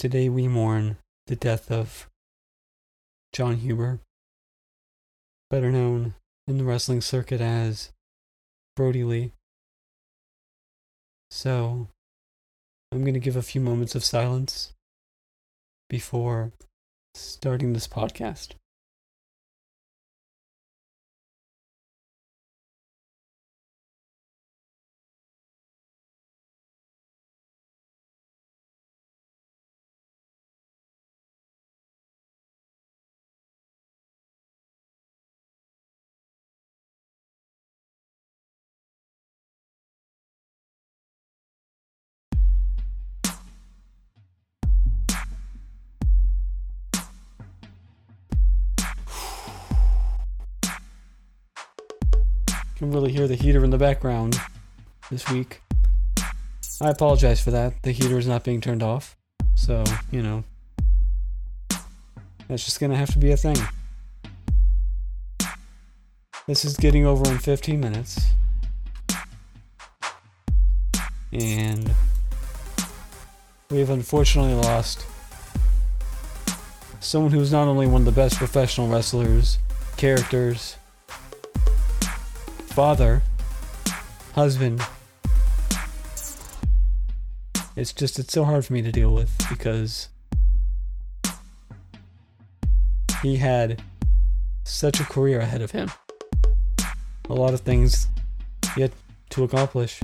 Today we mourn the death of John Huber, better known in the wrestling circuit as Brodie Lee. So, I'm going to give a few moments of silence before starting this podcast. Can really hear the heater in the background this week. I apologize for that. The heater is not being turned off. So, you know, that's just going to have to be a thing. This is getting over in 15 minutes. And we have unfortunately lost someone who's not only one of the best professional wrestlers, characters, father, husband. It's just, it's so hard for me to deal with because he had such a career ahead of him. A lot of things yet to accomplish.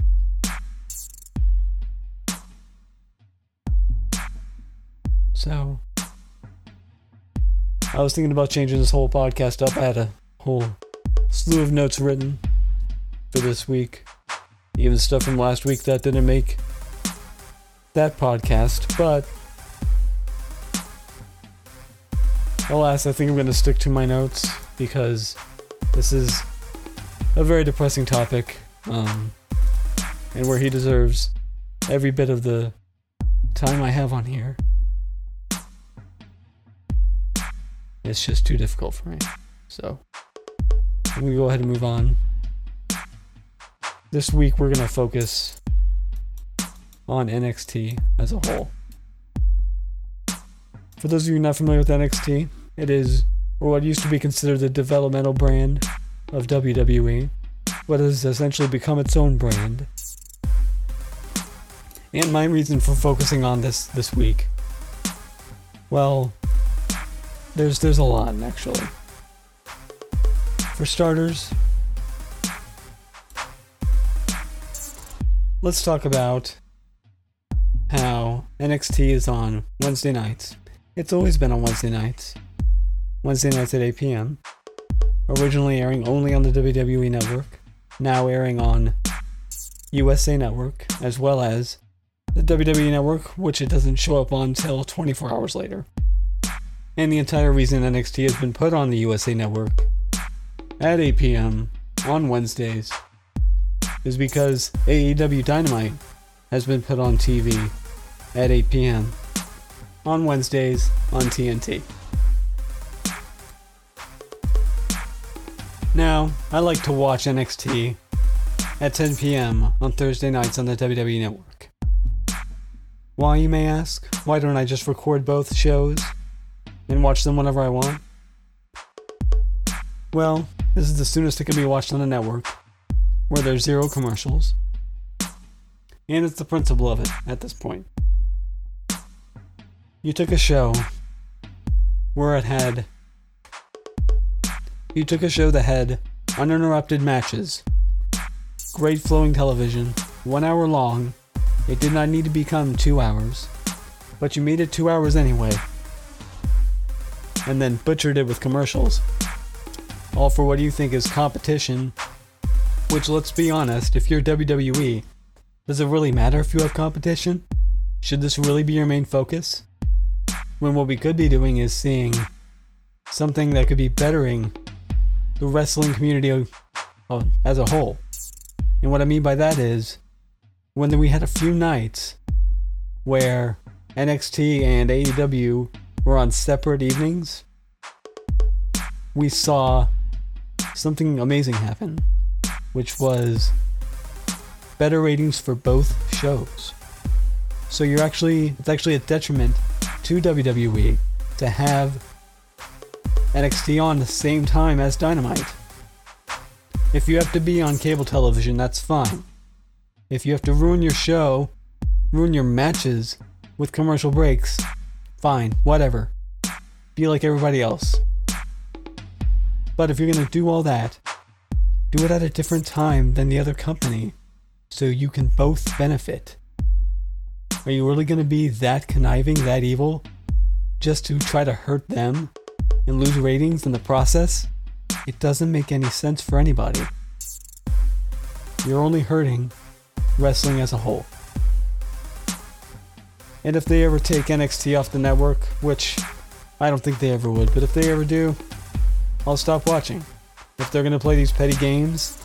So, I was thinking about changing this whole podcast up. I had a whole slew of notes written for this week. Even stuff from last week that didn't make that podcast, but alas, I think I'm going to stick to my notes because this is a very depressing topic, um, and where he deserves every bit of the time I have on here. It's just too difficult for me. So, going to go ahead and move on. This week we're going to focus on NXT as a whole. For those of you not familiar with NXT, it is or what used to be considered the developmental brand of WWE, but has essentially become its own brand. And my reason for focusing on this this week, well, there's there's a lot actually. For starters, let's talk about how NXT is on Wednesday nights. It's always been on Wednesday nights. Wednesday nights at 8 p.m. Originally airing only on the WWE Network, now airing on USA Network, as well as the WWE Network, which it doesn't show up on until 24 hours later. And the entire reason NXT has been put on the USA Network at 8 p.m. on Wednesdays is because AEW Dynamite has been put on TV at 8 p.m. on Wednesdays on TNT. Now, I like to watch NXT at 10 p.m. on Thursday nights on the WWE Network. Why, you may ask? Why don't I just record both shows and watch them whenever I want? Well, this is the soonest it can be watched on the network where there's zero commercials. And it's the principle of it at this point. You took a show where it had. You took a show that had uninterrupted matches, great flowing television, one hour long. It did not need to become two hours, but you made it two hours anyway. And then butchered it with commercials. All for what do you think is competition which, let's be honest, if you're WWE, does it really matter if you have competition? Should this really be your main focus? When what we could be doing is seeing something that could be bettering the wrestling community as a whole. And what I mean by that is, when we had a few nights where NXT and AEW were on separate evenings, we saw something amazing happen which was better ratings for both shows. So you're actually it's actually a detriment to WWE to have NXT on the same time as Dynamite. If you have to be on cable television, that's fine. If you have to ruin your show, ruin your matches with commercial breaks, fine, whatever. Be like everybody else. But if you're gonna do all that, do it at a different time than the other company so you can both benefit. Are you really gonna be that conniving, that evil, just to try to hurt them and lose ratings in the process? It doesn't make any sense for anybody. You're only hurting wrestling as a whole. And if they ever take NXT off the network, which I don't think they ever would, but if they ever do, I'll stop watching. If they're gonna play these petty games,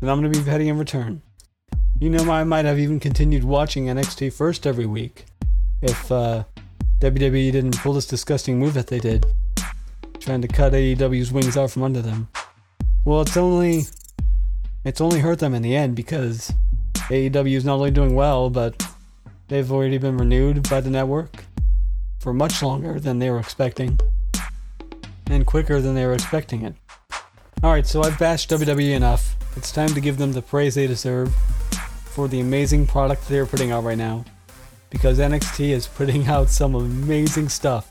then I'm gonna be petty in return. You know, I might have even continued watching NXT first every week if uh, WWE didn't pull this disgusting move that they did, trying to cut AEW's wings out from under them. Well, it's only it's only hurt them in the end because AEW is not only doing well, but they've already been renewed by the network for much longer than they were expecting and quicker than they were expecting it. Alright, so I've bashed WWE enough. It's time to give them the praise they deserve for the amazing product they're putting out right now. Because NXT is putting out some amazing stuff.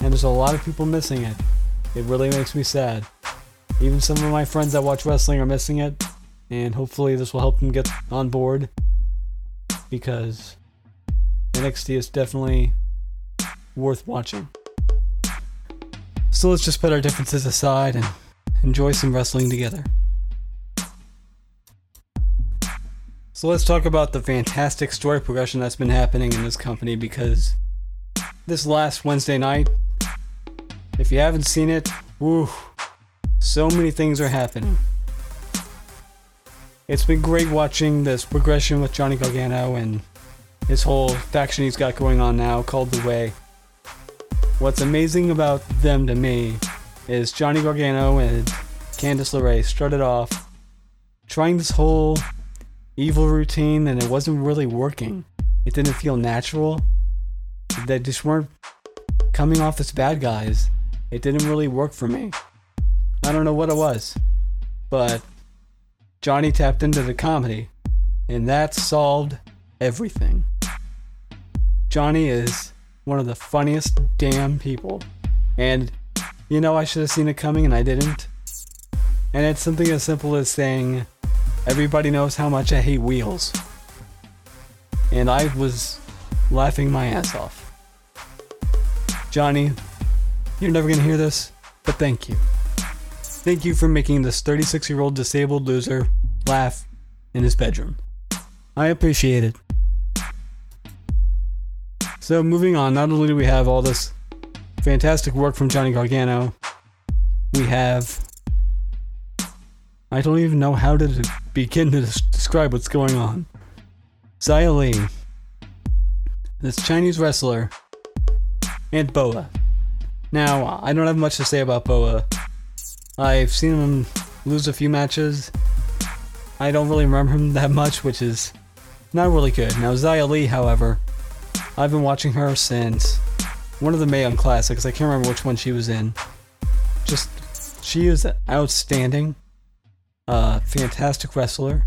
And there's a lot of people missing it. It really makes me sad. Even some of my friends that watch wrestling are missing it. And hopefully this will help them get on board. Because NXT is definitely worth watching. So let's just put our differences aside and enjoy some wrestling together. So let's talk about the fantastic story progression that's been happening in this company because this last Wednesday night, if you haven't seen it, woo, so many things are happening. It's been great watching this progression with Johnny Gargano and his whole faction he's got going on now called The Way. What's amazing about them to me is Johnny Gargano and Candice LeRae started off trying this whole evil routine and it wasn't really working. It didn't feel natural. They just weren't coming off as bad guys. It didn't really work for me. I don't know what it was. But Johnny tapped into the comedy and that solved everything. Johnny is one of the funniest damn people. And you know, I should have seen it coming and I didn't. And it's something as simple as saying, everybody knows how much I hate wheels. And I was laughing my ass off. Johnny, you're never gonna hear this, but thank you. Thank you for making this 36 year old disabled loser laugh in his bedroom. I appreciate it. So moving on, not only do we have all this fantastic work from Johnny Gargano, we have I don't even know how to begin to describe what's going on. Xia Li, this Chinese wrestler, and Boa. Now, I don't have much to say about Boa. I've seen him lose a few matches. I don't really remember him that much, which is not really good. Now, Xia Li, however, I've been watching her since one of the Mae Young Classics. I can't remember which one she was in. Just, she is an outstanding. Uh, fantastic wrestler.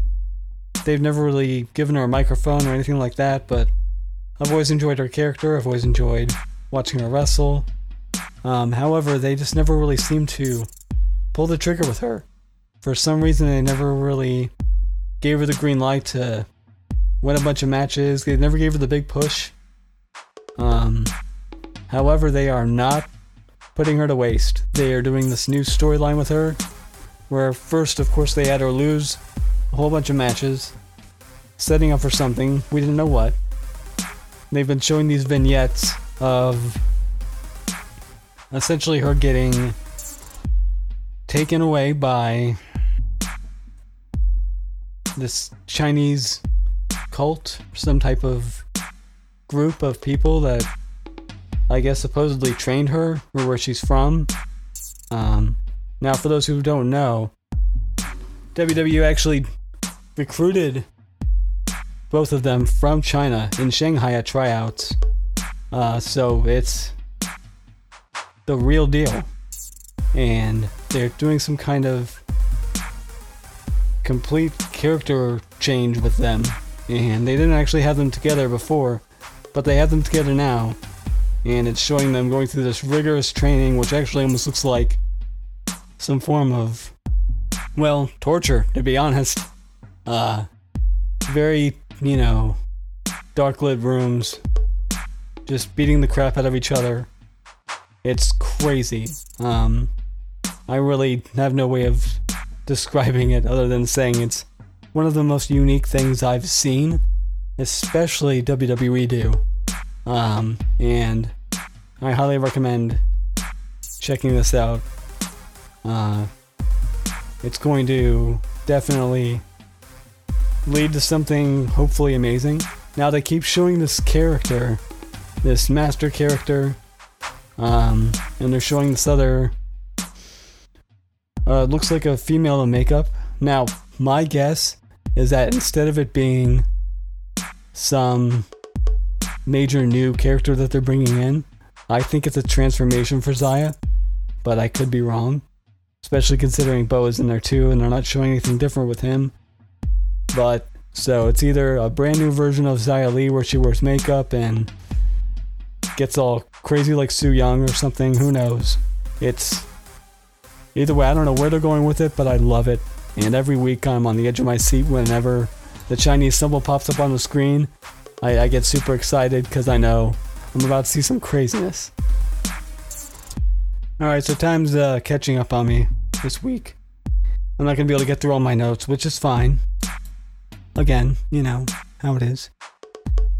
They've never really given her a microphone or anything like that, but I've always enjoyed her character. I've always enjoyed watching her wrestle. Um, however, they just never really seem to pull the trigger with her. For some reason, they never really gave her the green light to win a bunch of matches. They never gave her the big push. Um, however, they are not putting her to waste. They are doing this new storyline with her, where first, of course, they had her lose a whole bunch of matches, setting up for something we didn't know what. They've been showing these vignettes of essentially her getting taken away by this Chinese cult, some type of group of people that I guess supposedly trained her or where she's from. Um, now, for those who don't know, WWE actually recruited both of them from China in Shanghai at tryouts Uh, so it's the real deal. And they're doing some kind of complete character change with them. And they didn't actually have them together before, but they have them together now. And it's showing them going through this rigorous training, which actually almost looks like some form of, well, torture, to be honest. Uh, very, you know, dark lit rooms, just beating the crap out of each other. It's crazy. Um, I really have no way of describing it other than saying it's one of the most unique things I've seen, especially WWE do. Um, and I highly recommend checking this out. Uh, it's going to definitely lead to something hopefully amazing. Now they keep showing this character, this master character, um, and they're showing this other. Uh, looks like a female in makeup. Now, my guess is that instead of it being some major new character that they're bringing in, I think it's a transformation for Xia, but I could be wrong. Especially considering Bo is in there too, and they're not showing anything different with him. But so it's either a brand new version of Xia Li where she wears makeup and gets all crazy like Su Yung or something. Who knows? It's either way. I don't know where they're going with it, but I love it. And every week I'm on the edge of my seat whenever the Chinese symbol pops up on the screen. I, I get super excited because I know I'm about to see some craziness. Alright, so time's uh, catching up on me this week. I'm not to be able to get through all my notes, which is fine. Again, you know how it is.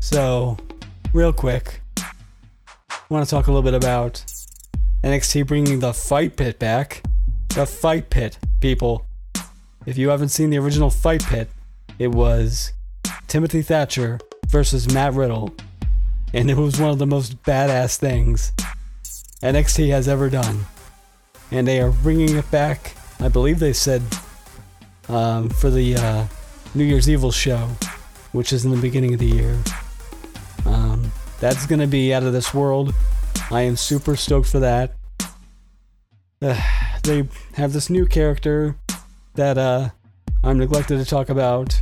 So, real quick, I want to talk a little bit about NXT bringing the fight pit back. The fight pit, people. If you haven't seen the original fight pit, it was Timothy Thatcher versus Matt Riddle. And it was one of the most badass things NXT has ever done. And they are bringing it back, I believe they said, um, for the uh, New Year's Evil show, which is in the beginning of the year. Um, that's going to be out of this world. I am super stoked for that. Uh, they have this new character that uh, I'm neglected to talk about.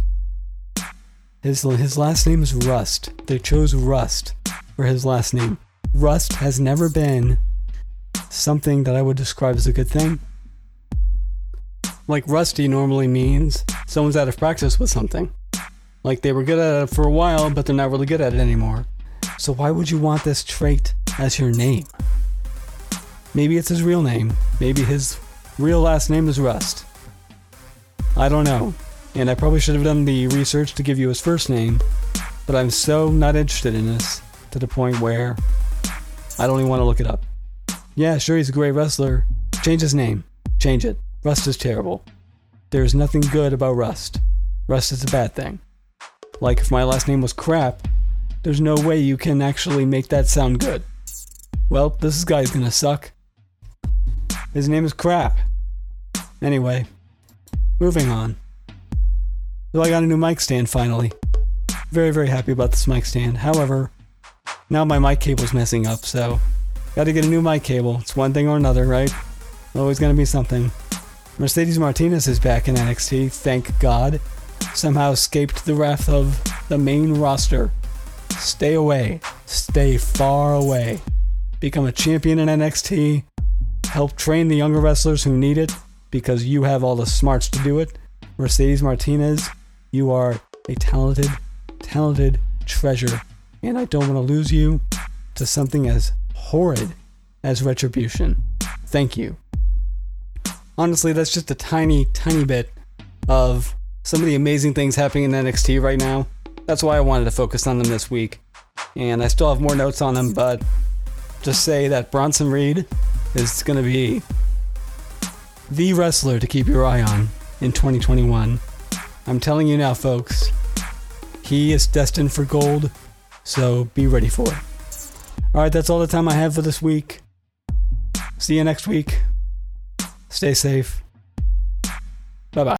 His, his last name is Rust. They chose Rust for his last name. Rust has never been something that I would describe as a good thing. Like rusty normally means someone's out of practice with something. Like they were good at it for a while, but they're not really good at it anymore. So why would you want this trait as your name? Maybe it's his real name. Maybe his real last name is Rust. I don't know. And I probably should have done the research to give you his first name, but I'm so not interested in this to the point where I don't even want to look it up. Yeah, sure, he's a great wrestler. Change his name. Change it. Rust is terrible. There's nothing good about Rust. Rust is a bad thing. Like, if my last name was Crap, there's no way you can actually make that sound good. Well, this guy's gonna suck. His name is Crap. Anyway, moving on. So I got a new mic stand finally. Very, very happy about this mic stand. However, now my mic cable's messing up, so gotta get a new mic cable. It's one thing or another, right? Always gonna be something. Mercedes Martinez is back in NXT, thank God. Somehow escaped the wrath of the main roster. Stay away. Stay far away. Become a champion in NXT. Help train the younger wrestlers who need it because you have all the smarts to do it. Mercedes Martinez, you are a talented, talented treasure. And I don't want to lose you to something as horrid as retribution. Thank you honestly, that's just a tiny, tiny bit of some of the amazing things happening in NXT right now. That's why I wanted to focus on them this week. And I still have more notes on them, but just say that Bronson Reed is going to be the wrestler to keep your eye on in 2021. I'm telling you now, folks, he is destined for gold, so be ready for it. Alright, that's all the time I have for this week. See you next week. Stay safe. Bye bye.